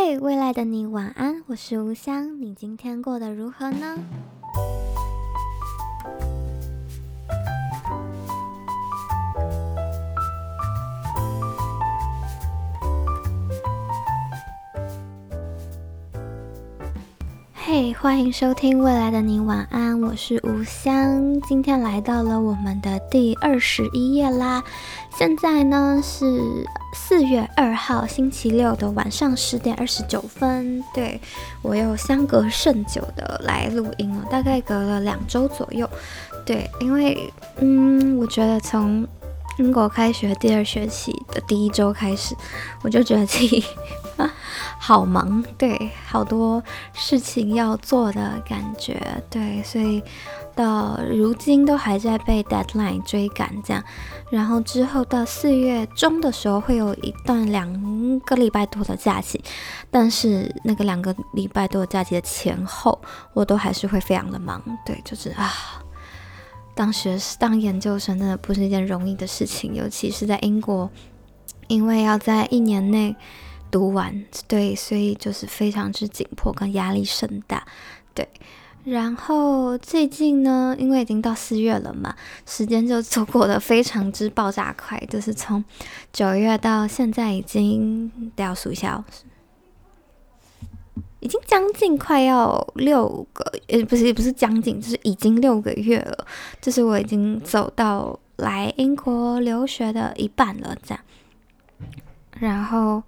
嘿未来的你晚安，我是吴香，你今天过得如何呢？欢迎收听《未来的你晚安》，我是吴香，今天来到了我们的第二十一页啦。现在呢是四月二号星期六的晚上十点二十九分，对，我又相隔甚久的来录音了，大概隔了两周左右。对，因为嗯，我觉得从英国开学第二学期的第一周开始，我就觉得自己。好忙，对，好多事情要做的感觉，对，所以到如今都还在被 deadline 追赶这样，然后之后到四月中的时候会有一段两个礼拜多的假期，但是那个两个礼拜多的假期的前后，我都还是会非常的忙，对，就是啊，当学士当研究生真的不是一件容易的事情，尤其是在英国，因为要在一年内。读完，对，所以就是非常之紧迫跟压力甚大，对。然后最近呢，因为已经到四月了嘛，时间就走过得非常之爆炸快，就是从九月到现在已经得要数一下哦，已经将近快要六个，呃，不是，不是将近，就是已经六个月了，就是我已经走到来英国留学的一半了，这样。然后。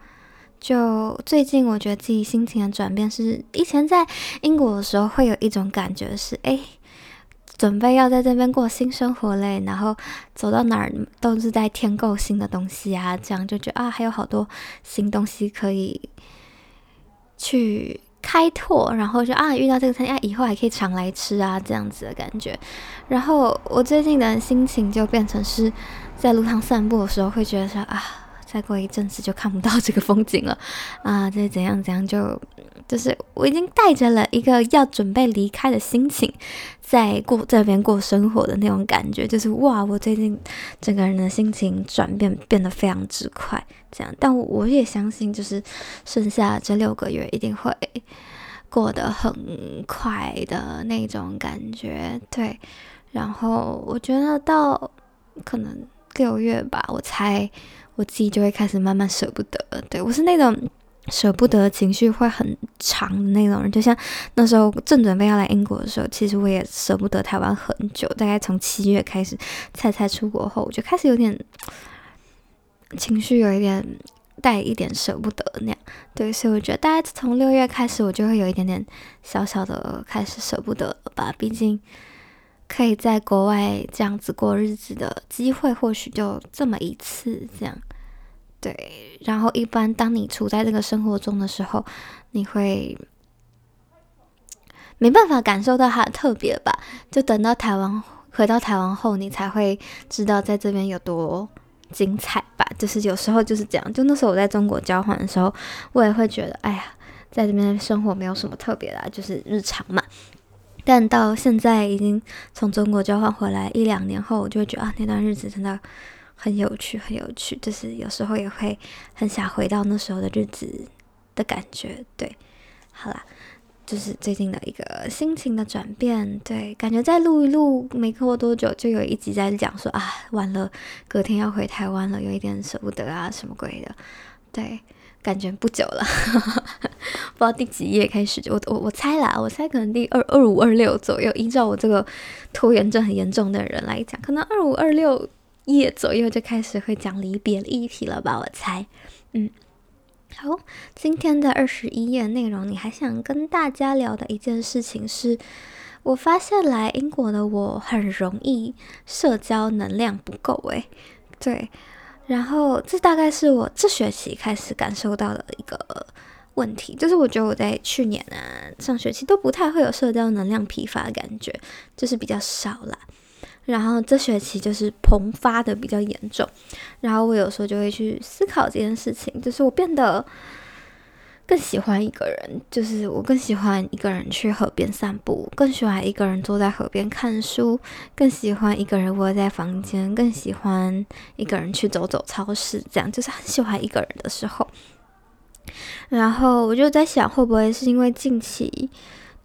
就最近，我觉得自己心情的转变是，以前在英国的时候会有一种感觉是，哎，准备要在这边过新生活嘞，然后走到哪儿都是在添购新的东西啊，这样就觉得啊，还有好多新东西可以去开拓，然后就啊，遇到这个餐厅，啊，以后还可以常来吃啊，这样子的感觉。然后我最近的心情就变成是在路上散步的时候，会觉得说啊。再过一阵子就看不到这个风景了 啊！这怎样怎样就就是我已经带着了一个要准备离开的心情，在过这边过生活的那种感觉，就是哇！我最近整个人的心情转变变得非常之快，这样。但我也相信，就是剩下这六个月一定会过得很快的那种感觉，对。然后我觉得到可能六月吧，我猜。我自己就会开始慢慢舍不得，对，我是那种舍不得情绪会很长的那种人，就像那时候正准备要来英国的时候，其实我也舍不得台湾很久，大概从七月开始，菜菜出国后，我就开始有点情绪有一点带一点舍不得那样，对，所以我觉得大概从六月开始，我就会有一点点小小的开始舍不得了吧，毕竟。可以在国外这样子过日子的机会，或许就这么一次，这样，对。然后，一般当你处在这个生活中的时候，你会没办法感受到它的特别吧？就等到台湾回到台湾后，你才会知道在这边有多精彩吧？就是有时候就是这样。就那时候我在中国交换的时候，我也会觉得，哎呀，在这边生活没有什么特别的，就是日常嘛。但到现在已经从中国交换回来一两年后，我就会觉得啊，那段日子真的很有趣，很有趣。就是有时候也会很想回到那时候的日子的感觉。对，好啦，就是最近的一个心情的转变。对，感觉再录一录，没过多久就有一集在讲说啊，完了，隔天要回台湾了，有一点舍不得啊，什么鬼的。对。感觉不久了，不知道第几页开始，我我我猜啦，我猜可能第二二五二六左右。依照我这个拖延症很严重的人来讲，可能二五二六页左右就开始会讲离别议题了吧？我猜，嗯，好，今天的二十一页内容，你还想跟大家聊的一件事情是，我发现来英国的我很容易社交能量不够，诶，对。然后，这大概是我这学期开始感受到的一个问题，就是我觉得我在去年啊上学期都不太会有社交能量疲乏的感觉，就是比较少啦。然后这学期就是膨发的比较严重，然后我有时候就会去思考这件事情，就是我变得。更喜欢一个人，就是我更喜欢一个人去河边散步，更喜欢一个人坐在河边看书，更喜欢一个人窝在房间，更喜欢一个人去走走超市，这样就是很喜欢一个人的时候。然后我就在想，会不会是因为近期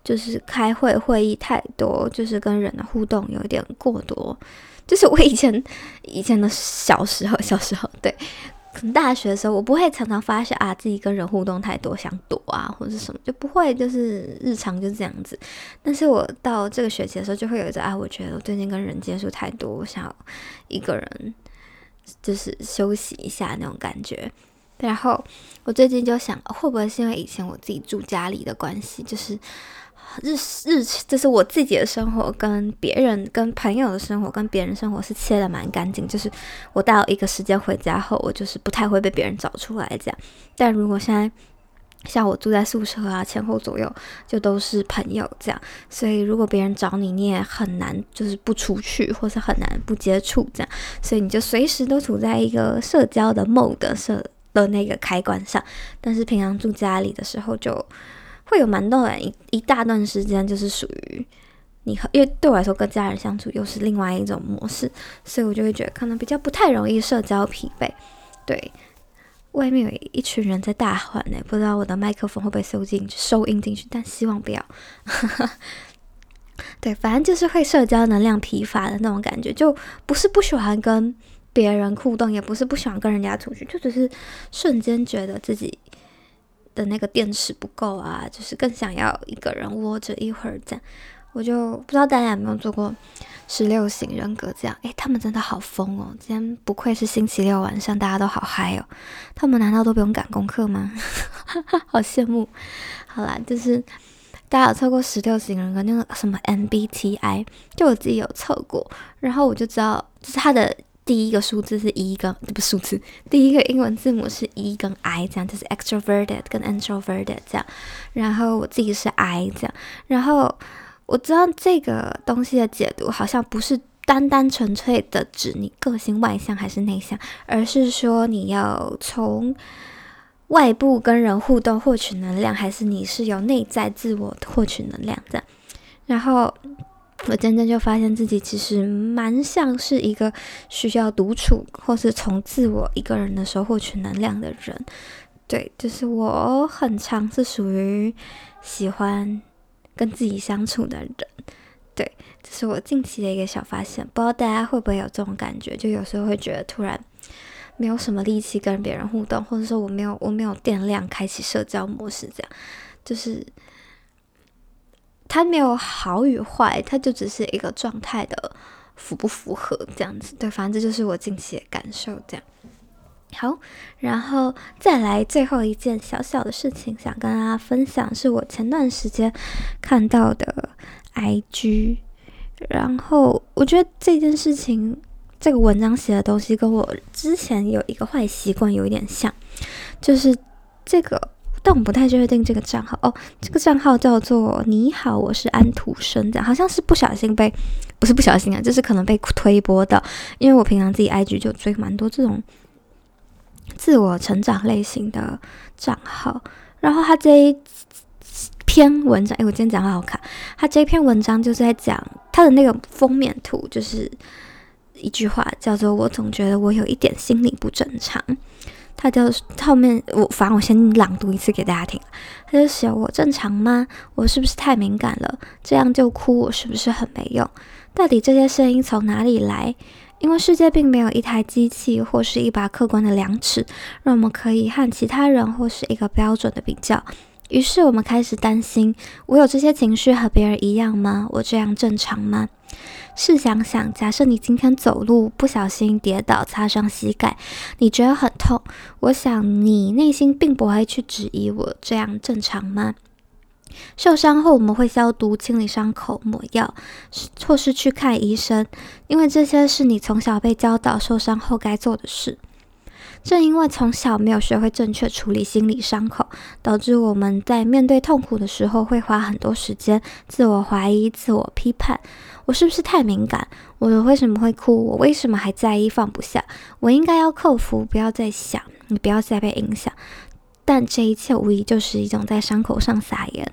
就是开会会议太多，就是跟人的互动有点过多。就是我以前以前的小时候，小时候对，可能大学的时候，我不会常常发现啊自己跟人互动太多，想躲啊或者什么，就不会就是日常就这样子。但是我到这个学期的时候，就会有一种啊，我觉得我最近跟人接触太多，我想要一个人就是休息一下那种感觉。然后我最近就想，会不会是因为以前我自己住家里的关系，就是。日日，这是我自己的生活，跟别人、跟朋友的生活，跟别人生活是切得蛮干净。就是我到一个时间回家后，我就是不太会被别人找出来这样。但如果现在像我住在宿舍啊，前后左右就都是朋友这样，所以如果别人找你，你也很难就是不出去，或是很难不接触这样。所以你就随时都处在一个社交的 mode 设的那个开关上。但是平常住家里的时候就。会有蛮多人一一大段时间，就是属于你和，因为对我来说，跟家人相处又是另外一种模式，所以我就会觉得可能比较不太容易社交疲惫。对，外面有一群人在大喊呢，不知道我的麦克风会不会收进去、收音进去，但希望不要。对，反正就是会社交能量疲乏的那种感觉，就不是不喜欢跟别人互动，也不是不喜欢跟人家出去，就只是瞬间觉得自己。的那个电池不够啊，就是更想要一个人窝着一会儿这样。我就不知道大家有没有做过十六型人格这样？诶，他们真的好疯哦！今天不愧是星期六晚上，大家都好嗨哦。他们难道都不用赶功课吗？好羡慕。好啦，就是大家有测过十六型人格那个什么 MBTI，就我自己有测过，然后我就知道，就是他的。第一个数字是 E 跟不数字，第一个英文字母是 E 跟 I，这样就是 extroverted 跟 introverted 这样。然后我自己是 I 这样。然后我知道这个东西的解读好像不是单单纯粹的指你个性外向还是内向，而是说你要从外部跟人互动获取能量，还是你是由内在自我获取能量这样。然后。我真正就发现自己其实蛮像是一个需要独处，或是从自我一个人的时候获取能量的人。对，就是我很常是属于喜欢跟自己相处的人。对，这是我近期的一个小发现。不知道大家会不会有这种感觉？就有时候会觉得突然没有什么力气跟别人互动，或者说我没有我没有电量开启社交模式，这样就是。它没有好与坏，它就只是一个状态的符不符合这样子。对，反正这就是我近期的感受。这样好，然后再来最后一件小小的事情，想跟大家分享，是我前段时间看到的 IG。然后我觉得这件事情，这个文章写的东西跟我之前有一个坏习惯有一点像，就是这个。但我不太确定这个账号。哦，这个账号叫做“你好，我是安徒生”这样，好像是不小心被，不是不小心啊，就是可能被推播到，因为我平常自己 IG 就追蛮多这种自我成长类型的账号，然后他这一篇文章，哎，我今天讲话好看，他这一篇文章就是在讲他的那个封面图，就是一句话叫做“我总觉得我有一点心理不正常”。他就后面我反正我先朗读一次给大家听。他就写，我正常吗？我是不是太敏感了？这样就哭，我是不是很没用？到底这些声音从哪里来？因为世界并没有一台机器或是一把客观的量尺，让我们可以和其他人或是一个标准的比较。于是我们开始担心：我有这些情绪和别人一样吗？我这样正常吗？试想想，假设你今天走路不小心跌倒，擦伤膝盖，你觉得很痛。我想你内心并不会去质疑我这样正常吗？受伤后我们会消毒、清理伤口、抹药，或是去看医生，因为这些是你从小被教导受伤后该做的事。正因为从小没有学会正确处理心理伤口，导致我们在面对痛苦的时候会花很多时间自我怀疑、自我批判。我是不是太敏感？我为什么会哭？我为什么还在意、放不下？我应该要克服，不要再想，你不要再被影响。但这一切无疑就是一种在伤口上撒盐。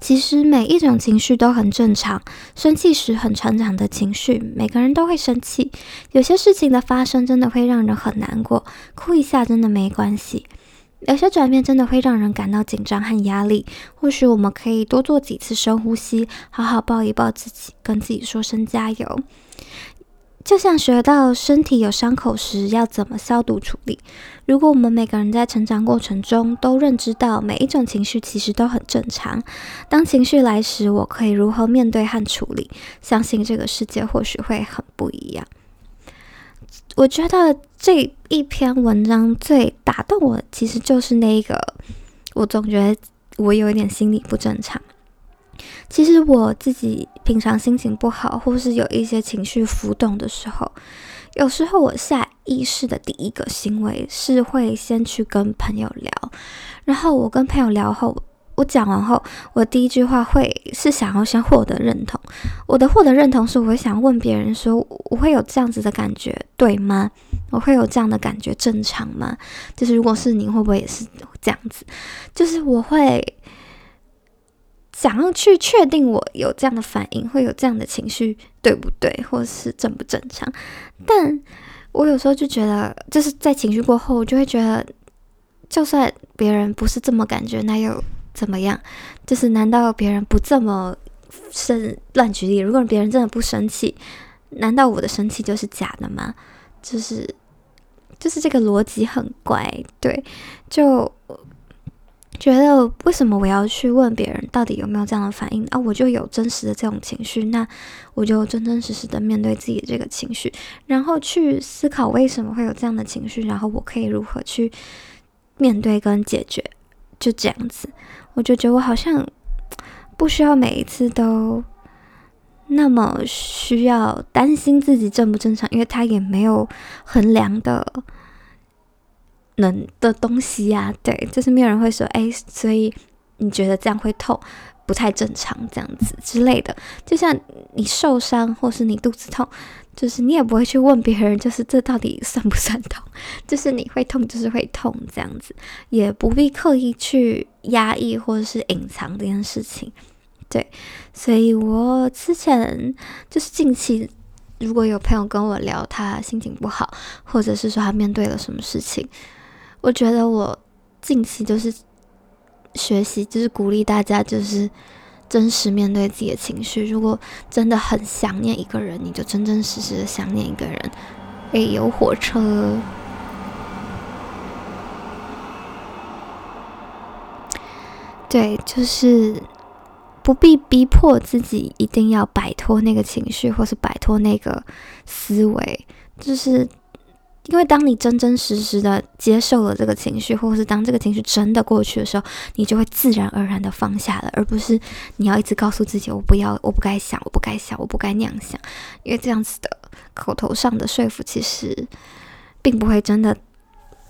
其实每一种情绪都很正常，生气时很成长的情绪，每个人都会生气。有些事情的发生真的会让人很难过，哭一下真的没关系。有些转变真的会让人感到紧张和压力。或许我们可以多做几次深呼吸，好好抱一抱自己，跟自己说声加油。就像学到身体有伤口时要怎么消毒处理。如果我们每个人在成长过程中都认知到每一种情绪其实都很正常，当情绪来时，我可以如何面对和处理，相信这个世界或许会很不一样。我觉得这一篇文章最打动我，其实就是那一个，我总觉得我有一点心理不正常。其实我自己平常心情不好，或是有一些情绪浮动的时候，有时候我下意识的第一个行为是会先去跟朋友聊，然后我跟朋友聊后。我讲完后，我第一句话会是想要先获得认同。我的获得认同是，我会想问别人说：“我会有这样子的感觉，对吗？我会有这样的感觉，正常吗？就是如果是你会不会也是这样子？就是我会想要去确定我有这样的反应，会有这样的情绪，对不对？或是正不正常？但我有时候就觉得，就是在情绪过后，我就会觉得，就算别人不是这么感觉，那又……怎么样？就是难道别人不这么生乱举例？如果别人真的不生气，难道我的生气就是假的吗？就是就是这个逻辑很怪，对，就觉得为什么我要去问别人到底有没有这样的反应啊？我就有真实的这种情绪，那我就真真实实的面对自己的这个情绪，然后去思考为什么会有这样的情绪，然后我可以如何去面对跟解决。就这样子，我就觉得我好像不需要每一次都那么需要担心自己正不正常，因为他也没有衡量的能的东西呀。对，就是没有人会说，哎，所以你觉得这样会痛，不太正常，这样子之类的。就像你受伤或是你肚子痛。就是你也不会去问别人，就是这到底算不算痛？就是你会痛，就是会痛这样子，也不必刻意去压抑或者是隐藏这件事情。对，所以我之前就是近期，如果有朋友跟我聊他心情不好，或者是说他面对了什么事情，我觉得我近期就是学习，就是鼓励大家，就是。真实面对自己的情绪。如果真的很想念一个人，你就真真实实的想念一个人。哎，有火车。对，就是不必逼迫自己一定要摆脱那个情绪，或是摆脱那个思维，就是。因为当你真真实实的接受了这个情绪，或者是当这个情绪真的过去的时候，你就会自然而然的放下了，而不是你要一直告诉自己“我不要，我不该想，我不该想，我不该那样想”。因为这样子的口头上的说服，其实并不会真的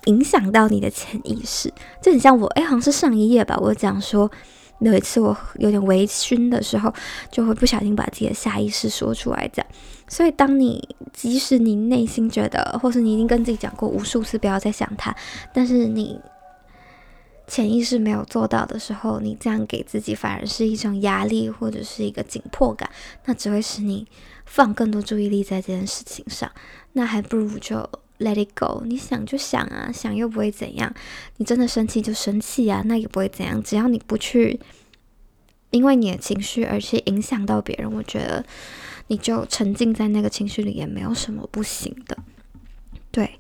影响到你的潜意识。就很像我，哎，好像是上一页吧，我讲说。有一次我有点微醺的时候，就会不小心把自己的下意识说出来，这样。所以，当你即使你内心觉得，或是你已经跟自己讲过无数次不要再想他，但是你潜意识没有做到的时候，你这样给自己反而是一种压力或者是一个紧迫感，那只会使你放更多注意力在这件事情上。那还不如就 let it go，你想就想啊，想又不会怎样。你真的生气就生气啊，那也不会怎样。只要你不去因为你的情绪而去影响到别人，我觉得你就沉浸在那个情绪里也没有什么不行的。对，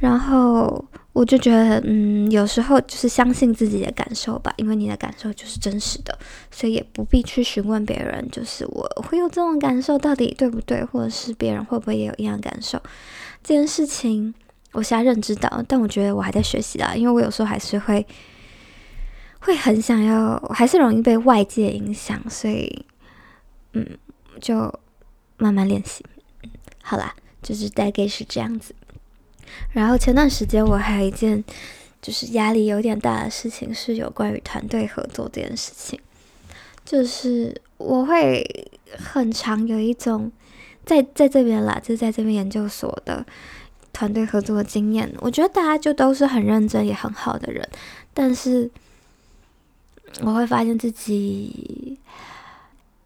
然后我就觉得，嗯，有时候就是相信自己的感受吧，因为你的感受就是真实的，所以也不必去询问别人，就是我会有这种感受到底对不对，或者是别人会不会也有一样感受。这件事情我现在认知到，但我觉得我还在学习啦，因为我有时候还是会。会很想要，还是容易被外界影响，所以，嗯，就慢慢练习。好啦，就是大概是这样子。然后前段时间我还有一件就是压力有点大的事情，是有关于团队合作这件事情。就是我会很常有一种在在这边啦，就是在这边研究所的团队合作的经验。我觉得大家就都是很认真也很好的人，但是。我会发现自己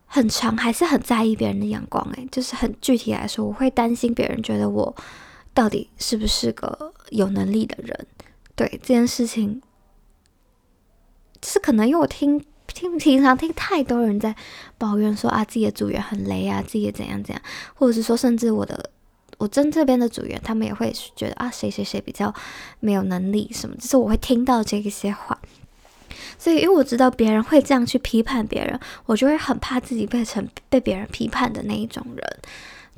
很长还是很在意别人的眼光，诶，就是很具体来说，我会担心别人觉得我到底是不是个有能力的人，对这件事情，是可能因为我听听平常听太多人在抱怨说啊，自己的组员很雷啊，自己怎样怎样，或者是说甚至我的我真这边的组员，他们也会觉得啊，谁谁谁比较没有能力什么，就是我会听到这一些话。所以，因为我知道别人会这样去批判别人，我就会很怕自己变成被别人批判的那一种人。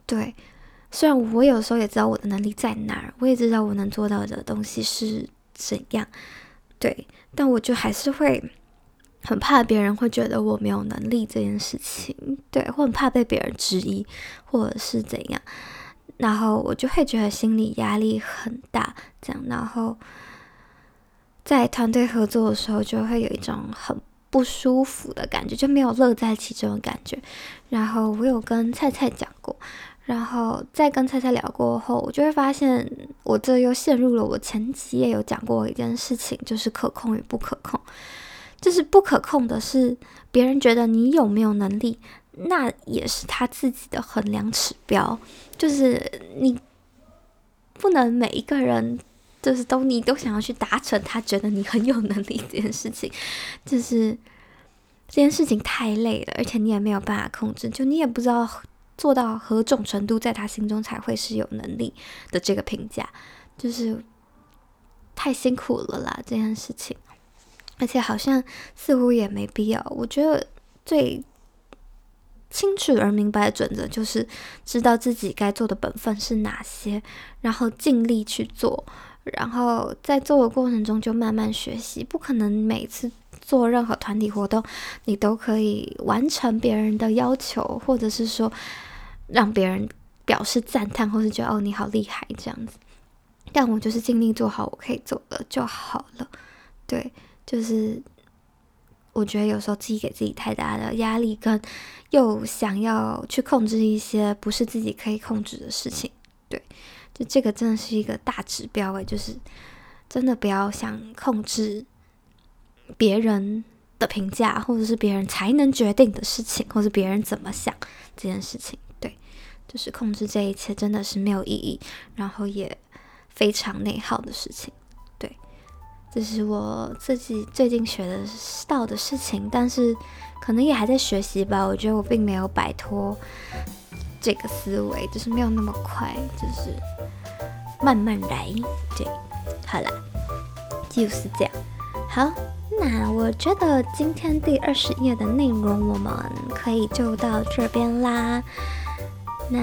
对，虽然我有时候也知道我的能力在哪儿，我也知道我能做到的东西是怎样，对，但我就还是会很怕别人会觉得我没有能力这件事情，对，或很怕被别人质疑，或者是怎样，然后我就会觉得心理压力很大，这样，然后。在团队合作的时候，就会有一种很不舒服的感觉，就没有乐在其中的感觉。然后我有跟菜菜讲过，然后再跟菜菜聊过后，我就会发现，我这又陷入了我前期也有讲过一件事情，就是可控与不可控。就是不可控的是，别人觉得你有没有能力，那也是他自己的衡量指标。就是你不能每一个人。就是都你都想要去达成，他觉得你很有能力这件事情，就是这件事情太累了，而且你也没有办法控制，就你也不知道做到何种程度，在他心中才会是有能力的这个评价，就是太辛苦了啦这件事情，而且好像似乎也没必要。我觉得最清楚而明白的准则就是知道自己该做的本分是哪些，然后尽力去做。然后在做的过程中就慢慢学习，不可能每次做任何团体活动，你都可以完成别人的要求，或者是说让别人表示赞叹，或是觉得哦，你好厉害这样子。但我就是尽力做好我可以做的就好了。对，就是我觉得有时候自己给自己太大的压力，跟又想要去控制一些不是自己可以控制的事情，对。就这个真的是一个大指标诶，就是真的不要想控制别人的评价，或者是别人才能决定的事情，或者别人怎么想这件事情。对，就是控制这一切真的是没有意义，然后也非常内耗的事情。这是我自己最近学的到的事情，但是可能也还在学习吧。我觉得我并没有摆脱。这个思维就是没有那么快，就是慢慢来。对，好啦，就是这样。好，那我觉得今天第二十页的内容我们可以就到这边啦。那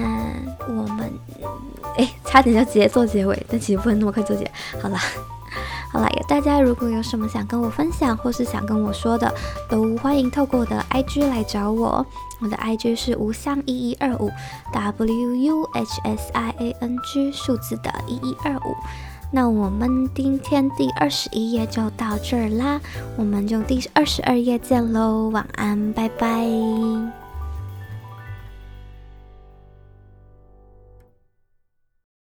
我们，哎，差点就直接做结尾，但其实不能那么快做结。好啦。好了，大家如果有什么想跟我分享，或是想跟我说的，都欢迎透过我的 IG 来找我。我的 IG 是无香一一二五 W U H S I A N G 数字的一一二五。那我们今天第二十一页就到这儿啦，我们就第二十二页见喽，晚安，拜拜。